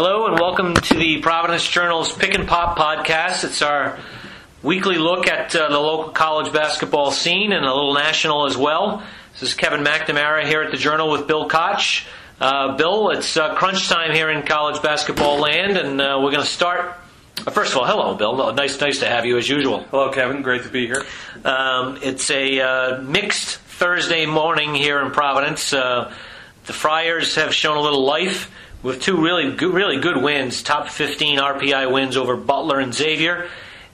Hello and welcome to the Providence Journal's Pick and Pop podcast. It's our weekly look at uh, the local college basketball scene and a little national as well. This is Kevin McNamara here at the Journal with Bill Koch. Uh, Bill, it's uh, crunch time here in college basketball land, and uh, we're going to start. uh, First of all, hello, Bill. Nice, nice to have you as usual. Hello, Kevin. Great to be here. Um, it's a uh, mixed Thursday morning here in Providence. Uh, the Friars have shown a little life with two really good, really good wins, top 15 RPI wins over Butler and Xavier,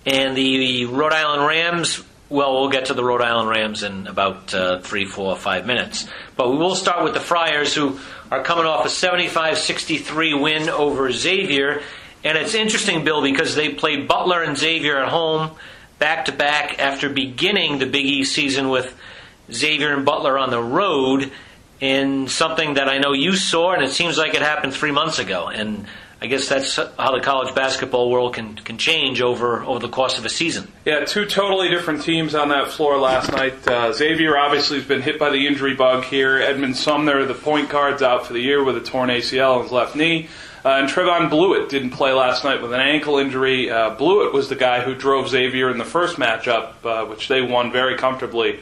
and the Rhode Island Rams. Well, we'll get to the Rhode Island Rams in about uh, three, four, five minutes. But we will start with the Friars, who are coming off a 75-63 win over Xavier. And it's interesting, Bill, because they played Butler and Xavier at home back to back after beginning the Big East season with Xavier and Butler on the road in something that I know you saw, and it seems like it happened three months ago. And I guess that's how the college basketball world can, can change over, over the course of a season. Yeah, two totally different teams on that floor last night. Uh, Xavier obviously has been hit by the injury bug here. Edmond Sumner, the point guard's out for the year with a torn ACL in his left knee. Uh, and Trevon Bluiett didn't play last night with an ankle injury. Uh, Bluiett was the guy who drove Xavier in the first matchup, uh, which they won very comfortably,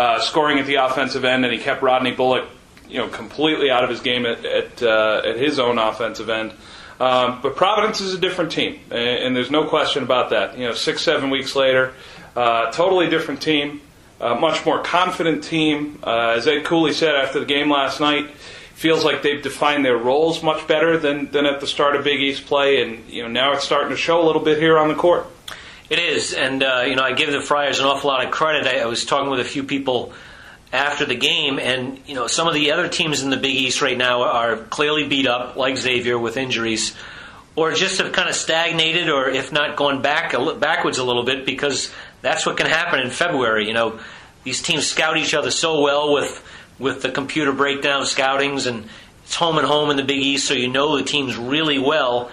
uh, scoring at the offensive end, and he kept Rodney Bullock, you know, completely out of his game at at, uh, at his own offensive end. Um, but Providence is a different team, and, and there's no question about that. You know, six, seven weeks later, uh, totally different team, much more confident team. Uh, as Ed Cooley said after the game last night, feels like they've defined their roles much better than, than at the start of Big East play, and you know now it's starting to show a little bit here on the court. It is, and uh, you know, I give the Friars an awful lot of credit. I, I was talking with a few people after the game, and you know, some of the other teams in the Big East right now are clearly beat up, like Xavier, with injuries, or just have kind of stagnated, or if not gone back a, backwards a little bit, because that's what can happen in February. You know, these teams scout each other so well with with the computer breakdown scoutings, and it's home and home in the Big East, so you know the teams really well.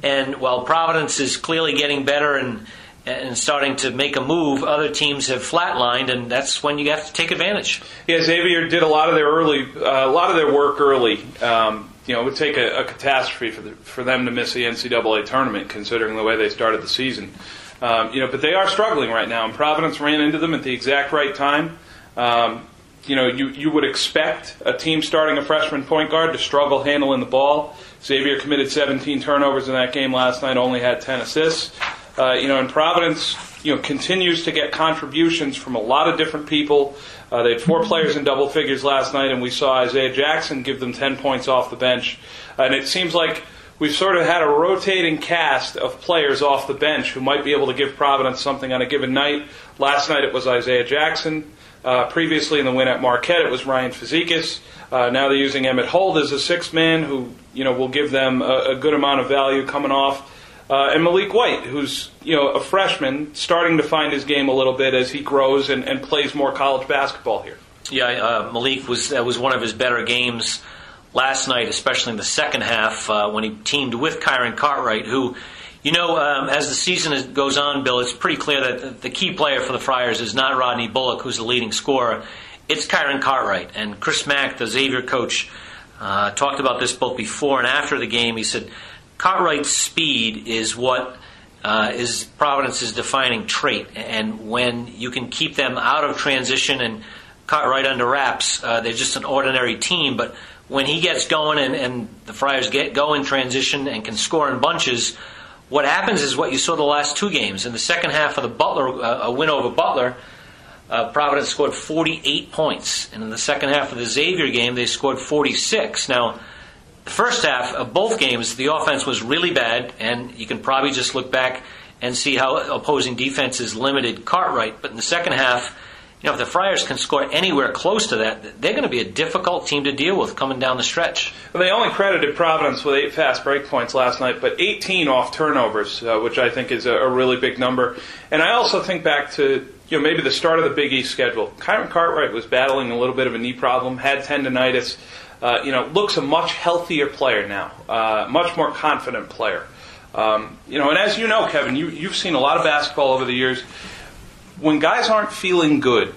And while Providence is clearly getting better and and starting to make a move, other teams have flatlined, and that's when you have to take advantage. Yeah, Xavier did a lot of their early, uh, a lot of their work early. Um, you know, it would take a, a catastrophe for the, for them to miss the NCAA tournament, considering the way they started the season. Um, you know, but they are struggling right now, and Providence ran into them at the exact right time. Um, you know, you, you would expect a team starting a freshman point guard to struggle handling the ball. Xavier committed 17 turnovers in that game last night, only had 10 assists. Uh, you know, and Providence, you know, continues to get contributions from a lot of different people. Uh, they had four players in double figures last night, and we saw Isaiah Jackson give them 10 points off the bench. And it seems like we've sort of had a rotating cast of players off the bench who might be able to give Providence something on a given night. Last night it was Isaiah Jackson. Uh, previously in the win at Marquette, it was Ryan Fazekas. Uh, now they're using Emmitt Holt as a sixth man who, you know, will give them a, a good amount of value coming off. Uh, and Maliek White, who's you know a freshman, starting to find his game a little bit as he grows and, and plays more college basketball here. Yeah, uh, Malik was that was one of his better games last night, especially in the second half uh, when he teamed with Kyron Cartwright, who. You know, um, as the season goes on, Bill, it's pretty clear that the key player for the Friars is not Rodney Bullock, who's the leading scorer. It's Kyron Cartwright. And Chris Mack, the Xavier coach, uh, talked about this both before and after the game. He said, Cartwright's speed is what uh, is Providence's defining trait, and when you can keep them out of transition and Cartwright under wraps, uh, they're just an ordinary team. But when he gets going and, and the Friars get go in transition and can score in bunches, what happens is what you saw the last two games. In the second half of the Butler, uh, a win over Butler, uh, Providence scored 48 points, and in the second half of the Xavier game, they scored 46. Now first half of both games, the offense was really bad, and you can probably just look back and see how opposing defenses limited Cartwright. But in the second half, you know, if the Friars can score anywhere close to that, they're going to be a difficult team to deal with coming down the stretch. Well, they only credited Providence with eight fast break points last night, but 18 off turnovers, uh, which I think is a, a really big number. And I also think back to you know maybe the start of the Big East schedule. Kyron Cartwright was battling a little bit of a knee problem, had tendonitis. Uh, you know, looks a much healthier player now, uh, much more confident player. Um, you know, and as you know, Kevin, you, you've seen a lot of basketball over the years. When guys aren't feeling good,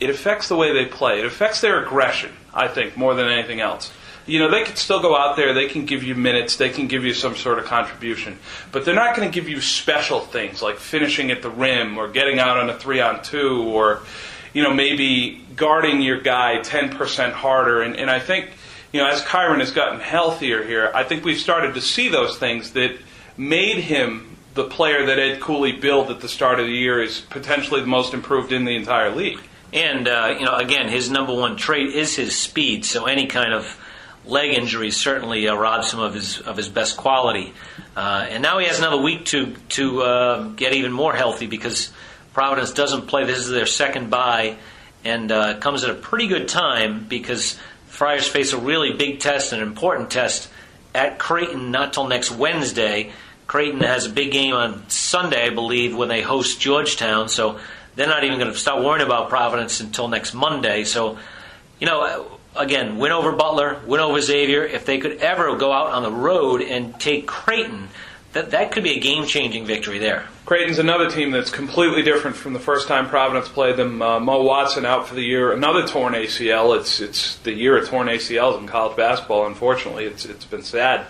it affects the way they play. It affects their aggression, I think, more than anything else. you know, they can still go out there, they can give you minutes, they can give you some sort of contribution, but they're not going to give you special things like finishing at the rim or getting out on a three on two or, you know, maybe guarding your guy 10% harder. And, and I think, you know, as Kyron has gotten healthier here, I think we've started to see those things that made him the player that Ed Cooley billed at the start of the year is potentially the most improved in the entire league. And uh, you know, again, his number one trait is his speed. So any kind of leg injury certainly uh, robs him of his of his best quality. Uh, and now he has another week to to uh, get even more healthy because Providence doesn't play. This is their second bye, and uh, comes at a pretty good time because Friars face a really big test, an important test at Creighton, not till next Wednesday. Creighton has a big game on Sunday, I believe, when they host Georgetown. So they're not even going to start worrying about Providence until next Monday. So, you know, again, win over Butler, win over Xavier. If they could ever go out on the road and take Creighton, that that could be a game-changing victory there. Creighton's another team that's completely different from the first time Providence played them. Uh, Mo Watson out for the year, another torn ACL. It's it's the year of torn ACLs in college basketball. Unfortunately, it's it's been sad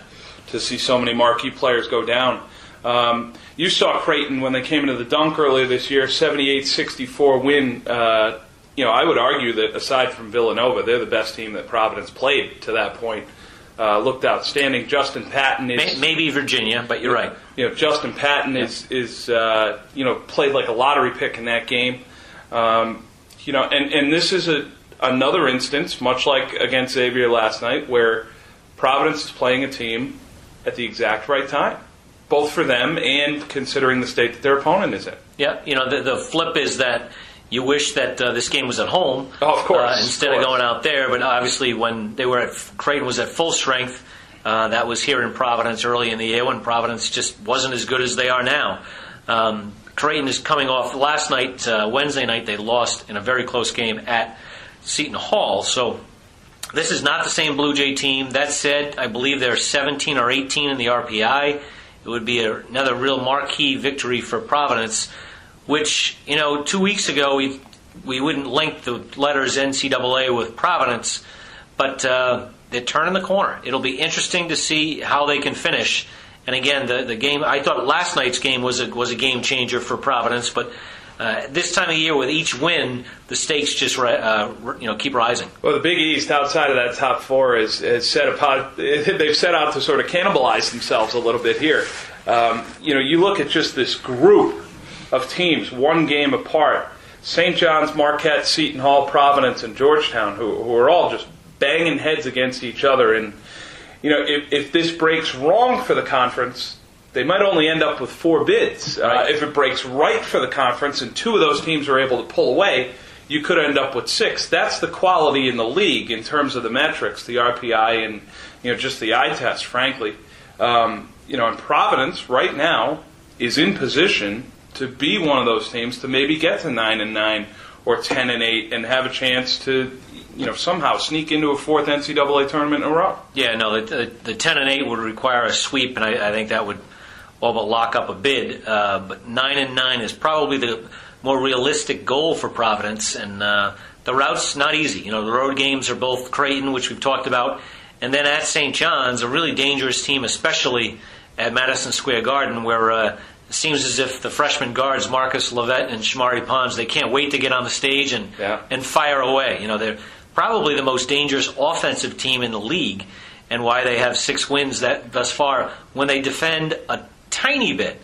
to see so many marquee players go down. Um, you saw Creighton when they came into the dunk earlier this year, 78-64 win. Uh, you know, I would argue that aside from Villanova, they're the best team that Providence played to that point. Uh, looked outstanding. Justin Patton is maybe Virginia, but you're right. You know, Justin Patton yeah. is is uh, you know played like a lottery pick in that game. Um, you know, and and this is a another instance, much like against Xavier last night, where Providence is playing a team at the exact right time both for them and considering the state that their opponent is in. Yeah, you know, the, the flip is that you wish that uh, this game was at home oh, of course, uh, instead of, course. of, going out there. But obviously, when they were at Creighton was at full strength, uh, that was here in Providence early in the year when Providence just wasn't as good as they are now. Um, Creighton is coming off last night, uh, Wednesday night. They lost in a very close game at Seton Hall. So this is not the same Blue Jay team. That said, I believe they're 17 or 18 in the RPI. It would be a, another real marquee victory for Providence, which, you know, two weeks ago we, we wouldn't link the letters NCAA with Providence, but uh, they're turning the corner. It'll be interesting to see how they can finish. And again, the, the game, I thought last night's game was a, was a game changer for Providence, but uh, this time of year, with each win, the stakes just uh, you know keep rising. Well, the Big East, outside of that top four, is, is set apart. They've set out to sort of cannibalize themselves a little bit here. Um, you know, you look at just this group of teams, one game apart. St. John's, Marquette, Seton Hall, Providence, and Georgetown, who, who are all just banging heads against each other. And you know, if, if this breaks wrong for the conference, they might only end up with four bids. Uh, if it breaks right for the conference and two of those teams are able to pull away, you could end up with six. That's the quality in the league in terms of the metrics, the RPI, and you know just the eye test. Frankly, um, you know, and Providence right now is in position to be one of those teams to maybe get to nine and nine or ten and eight and have a chance to you know somehow sneak into a fourth NCAA tournament in a row. Yeah, no, the, the, the ten and eight would require a sweep, and I, I think that would all but lock up a bid. Uh, but nine and nine is probably the more realistic goal for Providence, and uh, the route's not easy. You know, the road games are both Creighton, which we've talked about, and then at St. John's, a really dangerous team, especially at Madison Square Garden, where uh, it seems as if the freshman guards, Marcus LoVett and Shamorie Ponds, they can't wait to get on the stage and yeah. and fire away. You know, they're probably the most dangerous offensive team in the league, and why they have six wins that thus far. When they defend a tiny bit,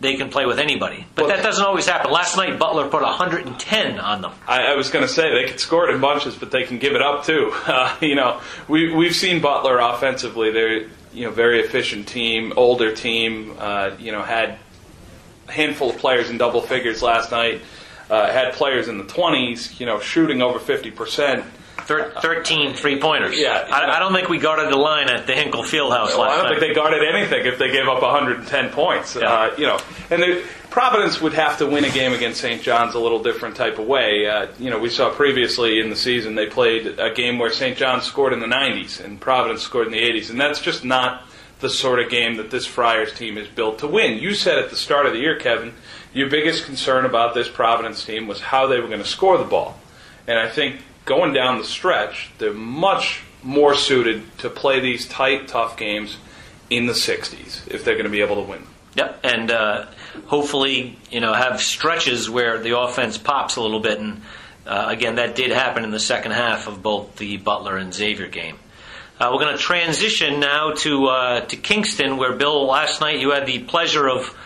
they can play with anybody. But well, that doesn't always happen. Last night, Butler put 110 on them. I, I was going to say they can score it in bunches, but they can give it up too. Uh, you know, we we've seen Butler offensively. They're you know very efficient team, older team. Uh, you know, had handful of players in double figures last night. Uh, had players in the 20s. You know, shooting over 50 percent. Thir- 13 three pointers. Yeah, I, I, don't think we guarded the line at the Hinkle Fieldhouse well, last night. I don't night. think they guarded anything if they gave up 110 points. Yeah. Uh, you know, and they, Providence would have to win a game against St. John's a little different type of way. Uh, you know, we saw previously in the season they played a game where St. John's scored in the 90s and Providence scored in the 80s, and that's just not the sort of game that this Friars team is built to win. You said at the start of the year, Kevin, your biggest concern about this Providence team was how they were going to score the ball. And I think going down the stretch, they're much more suited to play these tight, tough games in the 60s if they're going to be able to win. Yep, and uh, hopefully, you know, have stretches where the offense pops a little bit. And uh, again, that did happen in the second half of both the Butler and Xavier game. Uh, we're going to transition now to uh, to Kingston, where Bill last night you had the pleasure of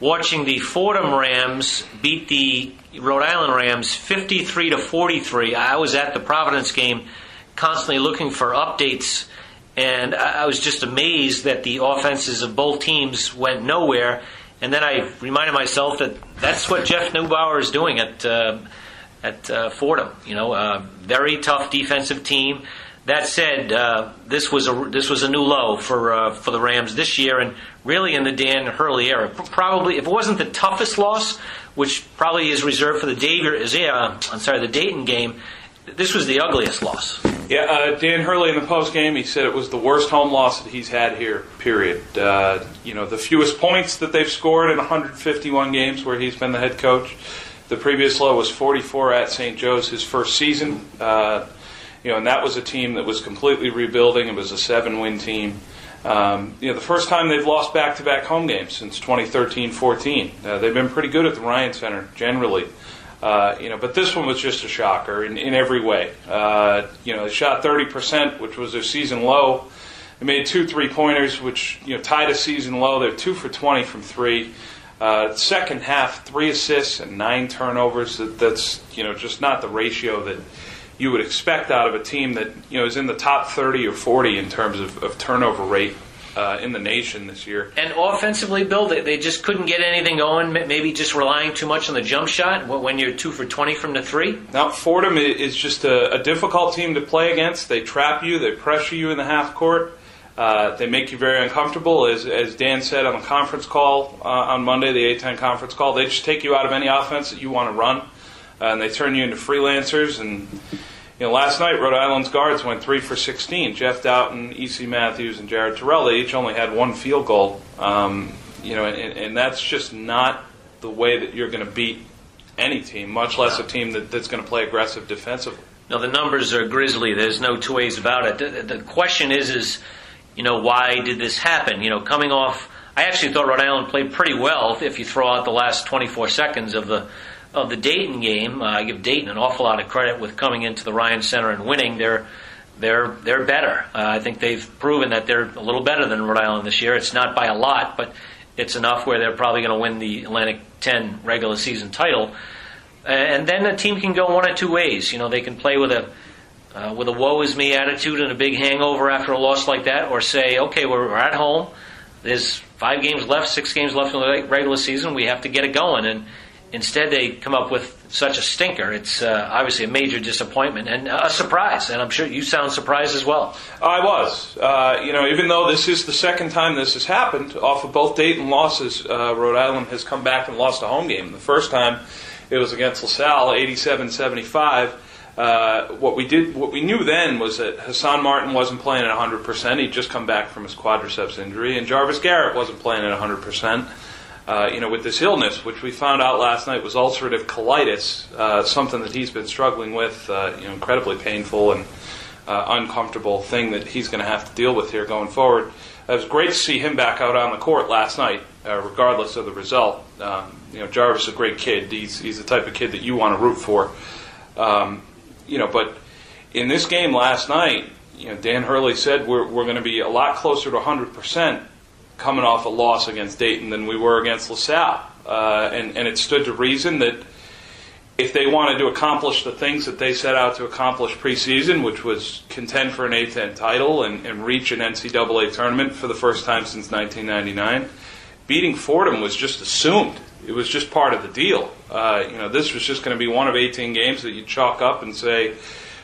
watching the Fordham Rams beat the Rhode Island Rams 53 to 43. I was at the Providence game, constantly looking for updates and I was just amazed that the offenses of both teams went nowhere. And then I reminded myself that that's what Jeff Neubauer is doing at uh, at uh, Fordham. You know, uh, very tough defensive team. That said, uh, this was a this was a new low for uh, for the Rams this year, and really in the Dan Hurley era. Probably, if it wasn't the toughest loss, which probably is reserved for the Davier, uh, I'm sorry, the Dayton game, this was the ugliest loss. Yeah, uh, Dan Hurley in the post game, he said it was the worst home loss that he's had here. Period. Uh, you know, the fewest points that they've scored in 151 games where he's been the head coach. The previous low was 44 at St. Joe's his first season. You know, and that was a team that was completely rebuilding. It was a seven-win team. Um, you know, the first time they've lost back-to-back home games since 2013-14. Uh, they've been pretty good at the Ryan Center generally. Uh, you know, but this one was just a shocker in, in every way. Uh, you know, they shot 30%, which was their season low. They made two three pointers, which you know tied a season low. They're two for 20 from three. Uh, second half, three assists and nine turnovers. That, that's you know just not the ratio that you would expect out of a team that you know is in the top 30 or 40 in terms of, of turnover rate uh, in the nation this year. And offensively, Bill, they, they just couldn't get anything going. Maybe just relying too much on the jump shot when you're two for twenty from the three. Now Fordham is just a, a difficult team to play against. They trap you, they pressure you in the half court. Uh, they make you very uncomfortable, as, as Dan said on the conference call uh, on Monday, the A10 conference call. They just take you out of any offense that you want to run, uh, and they turn you into freelancers. And you know, last night Rhode Island's guards went three for 16. Jeff Dowtin, E.C. Matthews, and Jared Terrell. Each only had one field goal. Um, you know, and, and, that's just not the way that you're going to beat any team, much less a team that, that's going to play aggressive defensively. No, the numbers are grisly. There's no two ways about it. The, the question is, is you know, why did this happen? You know, coming off, I actually thought Rhode Island played pretty well if you throw out the last 24 seconds of the of the Dayton game. Uh, I give Dayton an awful lot of credit with coming into the Ryan Center and winning. They're they're they're better. Uh, I think they've proven that they're a little better than Rhode Island this year. It's not by a lot, but it's enough where they're probably going to win the Atlantic 10 regular season title. And then a team can go one of two ways. You know, they can play with a uh, with a woe is me attitude and a big hangover after a loss like that, or say, okay, we're, we're at home. There's five games left, six games left in the regular season. We have to get it going. And Instead, they come up with such a stinker. It's uh, obviously a major disappointment and a surprise. And I'm sure you sound surprised as well. I was. Uh, you know, even though this is the second time this has happened, off of both Dayton losses, uh, Rhode Island has come back and lost a home game. The first time it was against LaSalle, 87-75. Uh, what we did, what we knew then was that Hassan Martin wasn't playing at 100%. He'd just come back from his quadriceps injury, and Jarvis Garrett wasn't playing at 100% uh, you know, with this illness, which we found out last night was ulcerative colitis, uh, something that he's been struggling with, uh, you know, incredibly painful and uh, uncomfortable thing that he's going to have to deal with here going forward. It was great to see him back out on the court last night, uh, regardless of the result. Um, you know, Jarvis is a great kid. He's he's the type of kid that you want to root for. Um, you know, but in this game last night, you know, Dan Hurley said we're we're going to be a lot closer to 100 percent coming off a loss against Dayton than we were against LaSalle. Uh, and, and it stood to reason that if they wanted to accomplish the things that they set out to accomplish preseason, which was contend for an A10 title and, and reach an NCAA tournament for the first time since 1999, beating Fordham was just assumed. It was just part of the deal. Uh, you know, this was just going to be one of 18 games that you chalk up and say,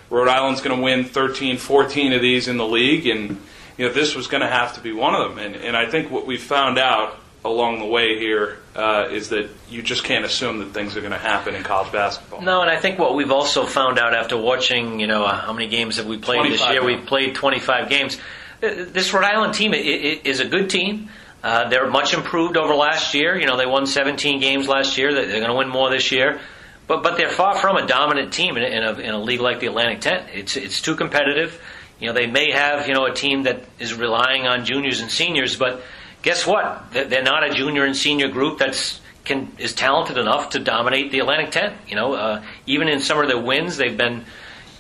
Rhode Island's going to win 13, 14 of these in the league, and you know, this was going to have to be one of them. And, and I think what we found out along the way here uh, is that you just can't assume that things are going to happen in college basketball. No, and I think what we've also found out after watching, you know, uh, how many games have we played this year? We've played 25 games. Uh, this Rhode Island team is a good team. Uh, they're much improved over last year. You know, they won 17 games last year. They're going to win more this year. But but they're far from a dominant team in a, in a, in a league like the Atlantic 10. It's it's too competitive You know, they may have you know a team that is relying on juniors and seniors, but guess what? They're not a junior and senior group that's can is talented enough to dominate the Atlantic 10. You know, uh, even in some of their wins, they've been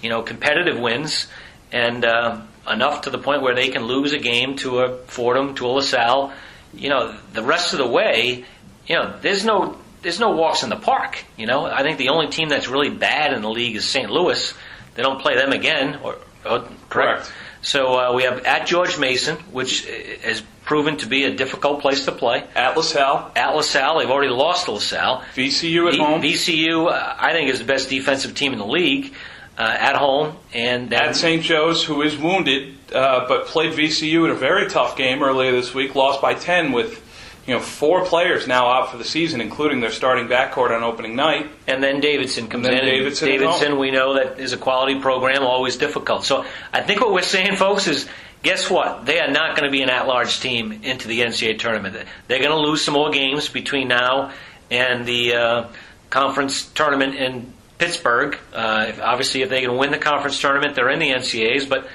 you know competitive wins and uh, enough to the point where they can lose a game to a Fordham, to a LaSalle. You know, the rest of the way, you know, there's no there's no walks in the park. You know, I think the only team that's really bad in the league is St. Louis. They don't play them again, or, or correct. Correct. So uh, we have at George Mason, which has proven to be a difficult place to play. At LaSalle, At LaSalle, they've already lost to LaSalle. VCU at V- home, VCU, uh, I think, is the best defensive team in the league uh, at home, and at St. Joe's, who is wounded, uh, but played VCU in a very tough game earlier this week, lost by 10 with you know four players now out for the season, including their starting backcourt on opening night. and then Davidson comes And then in. Davidson Davidson, we know that is a quality program, always difficult. So I think what we're saying, folks, is guess what? They are not going to be an at-large team into the NCAA tournament. They're going to lose some more games between now and the uh, conference tournament in Pittsburgh. Uh, if- obviously, if they can win the conference tournament, they're in the NCAAs. But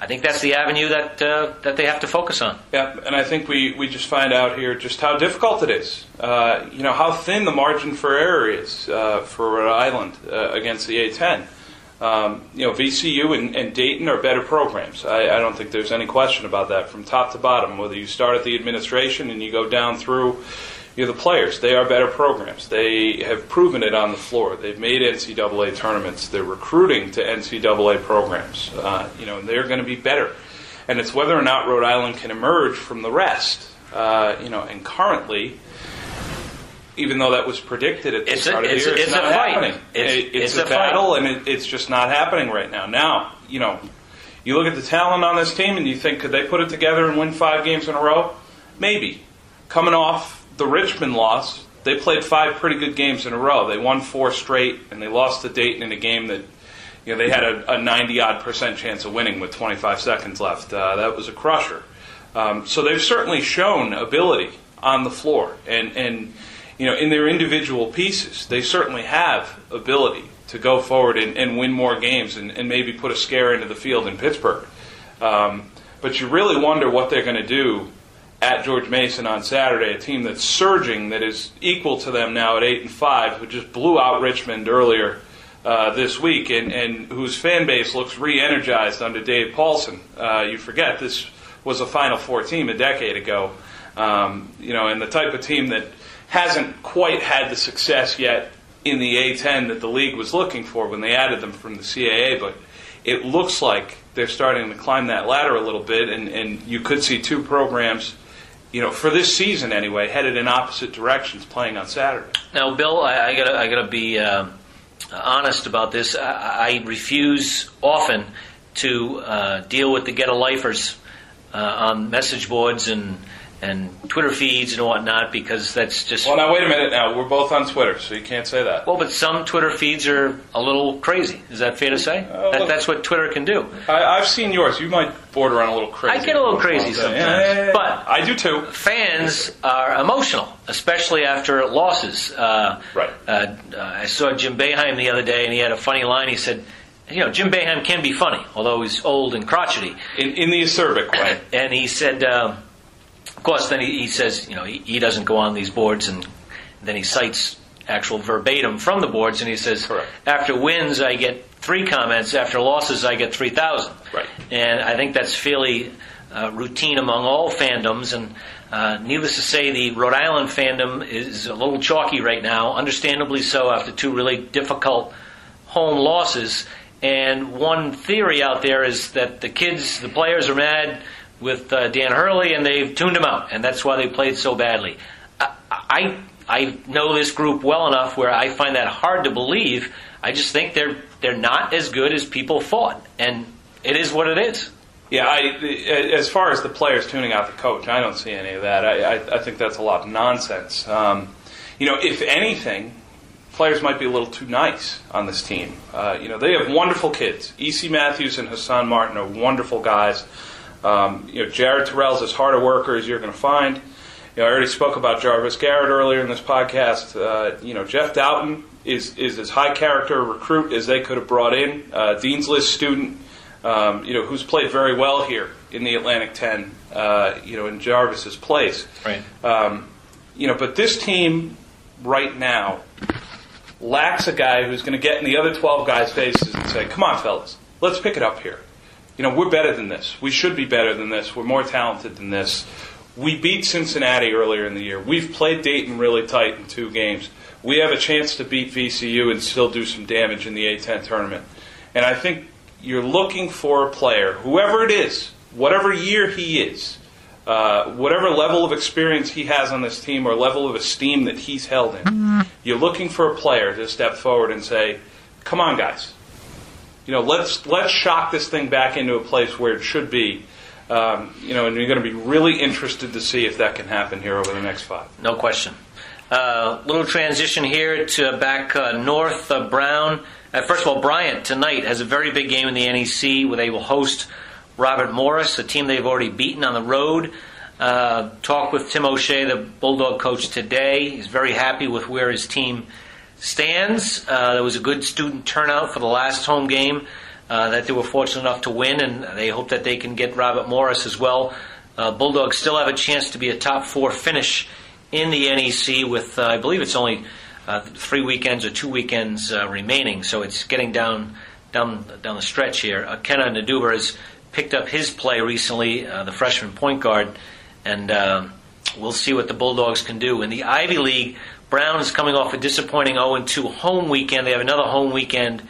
I think that's the avenue that uh, that they have to focus on. Yeah, and I think we, we just find out here just how difficult it is. Uh, you know, how thin the margin for error is uh, for Rhode Island uh, against the A10. Um, you know, VCU and, and Dayton are better programs. I, I don't think there's any question about that from top to bottom. Whether you start at the administration and you go down through you know, the players, they are better programs. They have proven it on the floor. They've made NCAA tournaments. They're recruiting to NCAA programs. Uh, you know, and they're going to be better. And it's whether or not Rhode Island can emerge from the rest. Uh, you know, and currently, even though that was predicted at the It's a- start of the year, it's, it's a not fight. happening. It's- It- it's, it's a, a battle, and it, it's just not happening right now. Now, you know, you look at the talent on this team, and you think, could they put it together and win five games in a row? Maybe. Coming off the Richmond loss, they played five pretty good games in a row. They won four straight, and they lost to Dayton in a game that, you know, they had a, a 90 odd percent chance of winning with 25 seconds left. Uh, that was a crusher. Um, so they've certainly shown ability on the floor, and and you know, in their individual pieces, they certainly have ability to go forward and, and win more games and, and maybe put a scare into the field in Pittsburgh. Um, but you really wonder what they're going to do at George Mason on Saturday, a team that's surging, that is equal to them now at eight and five, who just blew out Richmond earlier uh, this week, and, and whose fan base looks re-energized under Dave Paulsen. Uh, you forget this was a Final Four team a decade ago, um, you know, and the type of team that hasn't quite had the success yet in the A10 that the league was looking for when they added them from the CAA, but it looks like they're starting to climb that ladder a little bit, and, and you could see two programs, you know, for this season anyway, headed in opposite directions playing on Saturday. Now, Bill, I, I gotta I gotta be uh, honest about this. I, I refuse often to uh, deal with the get a lifers uh, on message boards and and Twitter feeds and whatnot because that's just Well, now wait a minute. Now we're both on Twitter, so you can't say that. well, but some Twitter feeds are a little crazy. Is that fair to say? Uh, that, that's what Twitter can do. I, I've seen yours. You might border on a little crazy. I get a little crazy sometimes, yeah, yeah, yeah. but- I do too. fans are emotional, especially after losses. Uh, Right. Uh, uh, I saw Jim Boeheim the other day, and he had a funny line. He said, "You know, Jim Boeheim can be funny, although he's old and crotchety." In, in the acerbic way. And he said, um, of course, then he, he says, you know, he, he doesn't go on these boards, and then he cites actual verbatim from the boards, and he says, Correct. after wins, I get three comments. After losses, I get three thousand. Right. And I think that's fairly uh, routine among all fandoms. And uh, needless to say, the Rhode Island fandom is a little chalky right now, understandably so, after two really difficult home losses. And one theory out there is that the kids, the players, are mad with uh, Dan Hurley, and they've tuned him out, and that's why they played so badly. I, I I know this group well enough where I find that hard to believe. I just think they're they're not as good as people thought, and it is what it is. Yeah, I, as far as the players tuning out the coach, I don't see any of that. I, I, I think that's a lot of nonsense. Um, you know, if anything, players might be a little too nice on this team. Uh, you know, they have wonderful kids. E.C. Matthews and Hassan Martin are wonderful guys. Um, you know, Jared Terrell's as hard a worker as you're going to find. You know, I already spoke about Jarvis Garrett earlier in this podcast. Uh, you know, Jeff Dowtin is is as high character a recruit as they could have brought in. Uh, Dean's List student. um, you know, who's played very well here in the Atlantic 10, uh, you know, in Jarvis's place. Right. Um, you know, but this team right now lacks a guy who's going to get in the other 12 guys' faces and say, come on, fellas, let's pick it up here. You know, we're better than this. We should be better than this. We're more talented than this. We beat Cincinnati earlier in the year. We've played Dayton really tight in two games. We have a chance to beat VCU and still do some damage in the A10 tournament. And I think you're looking for a player, whoever it is, whatever year he is, uh, whatever level of experience he has on this team or level of esteem that he's held in, you're looking for a player to step forward and say, "Come on, guys, you know, let's let's shock this thing back into a place where it should be." Um, you know, and you're going to be really interested to see if that can happen here over the next five. No question. Uh, little transition here to back uh, north. Uh, Brown. First of all, Bryant tonight has a very big game in the NEC where they will host Robert Morris, a team they've already beaten on the road. Uh, talked with Tim O'Shea, the Bulldog coach, today. He's very happy with where his team stands. Uh, there was a good student turnout for the last home game uh, that they were fortunate enough to win, and they hope that they can get Robert Morris as well. Uh, Bulldogs still have a chance to be a top four finish in the NEC with, uh, I believe it's only uh, three weekends or two weekends uh, remaining, so it's getting down down down the stretch here. Uh, Kenna Ndugba has picked up his play recently, the freshman point guard, and we'll see what the Bulldogs can do. In the Ivy League, Brown is coming off a disappointing 0-2 home weekend. They have another home weekend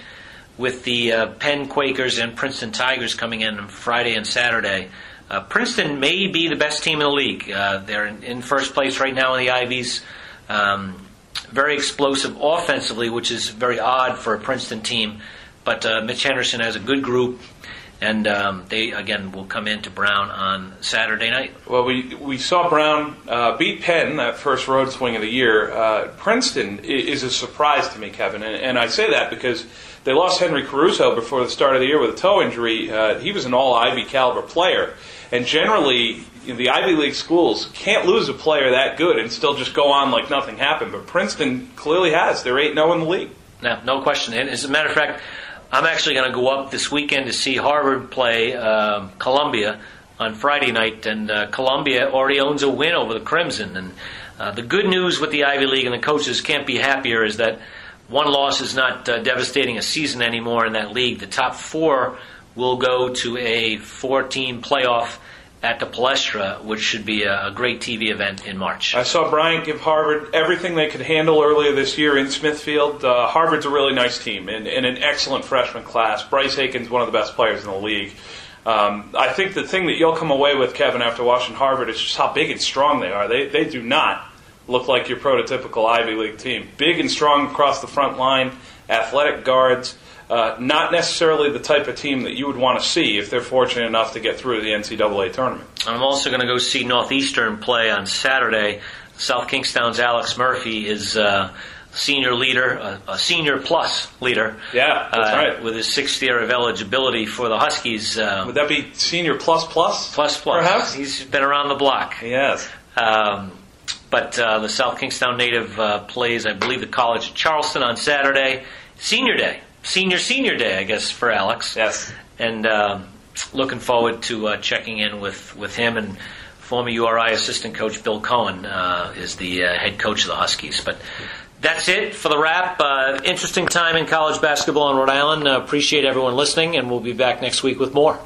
with the uh, Penn Quakers and Princeton Tigers coming in on Friday and Saturday. Uh, Princeton may be the best team in the league. Uh, they're in, in, first place right now in the Ivies. Um, very explosive offensively, which is very odd for a Princeton team. But uh, Mitch Henderson has a good group, and um, they again will come into Brown on Saturday night. Well, we we saw Brown uh, beat Penn that first road swing of the year. Uh, Princeton is a surprise to me, Kevin, and, and, I say that because they lost Henry Caruso before the start of the year with a toe injury. Uh, he was an All Ivy caliber player, and generally. You know, the Ivy League schools can't lose a player that good and still just go on like nothing happened. But Princeton clearly has. They're 8 0 in the league. No, no question. And as a matter of fact, I'm actually going to go up this weekend to see Harvard play um, Columbia on Friday night, and uh, Columbia already owns a win over the Crimson. And uh, the good news with the Ivy League and the coaches can't be happier is that one loss is not uh, devastating a season anymore in that league. The top four will go to a four-team playoff at the Palestra, which should be a, great TV event in March. I saw Bryant give Harvard everything they could handle earlier this year in Smithfield. Uh, Harvard's a really nice team and, and, an excellent freshman class. Bryce Aiken's one of the best players in the league. Um, I think the thing that you'll come away with, Kevin, after watching Harvard is just how big and strong they are. They, they do not look like your prototypical Ivy League team. Big and strong across the front line, athletic guards uh, not necessarily the type of team that you would want to see if they're fortunate enough to get through the NCAA tournament. I'm also going to go see Northeastern play on Saturday. South Kingstown's Alex Murphy is uh, senior leader, a, a, senior plus leader. Yeah, that's uh, right. With his sixth year of eligibility for the Huskies. Uh, would that be senior plus plus? Plus plus. Perhaps. He's been around the block. Yes. Um, but uh, the South Kingstown native uh, plays, I believe, the College of Charleston on Saturday. Senior day senior senior day, I guess, for Alex. Yes. And uh, looking forward to uh, checking in with, with him and former URI assistant coach Bill Coen uh, is the uh, head coach of the Huskies. But that's it for the wrap. Uh, interesting time in college basketball in Rhode Island. Uh, appreciate everyone listening, and we'll be back next week with more.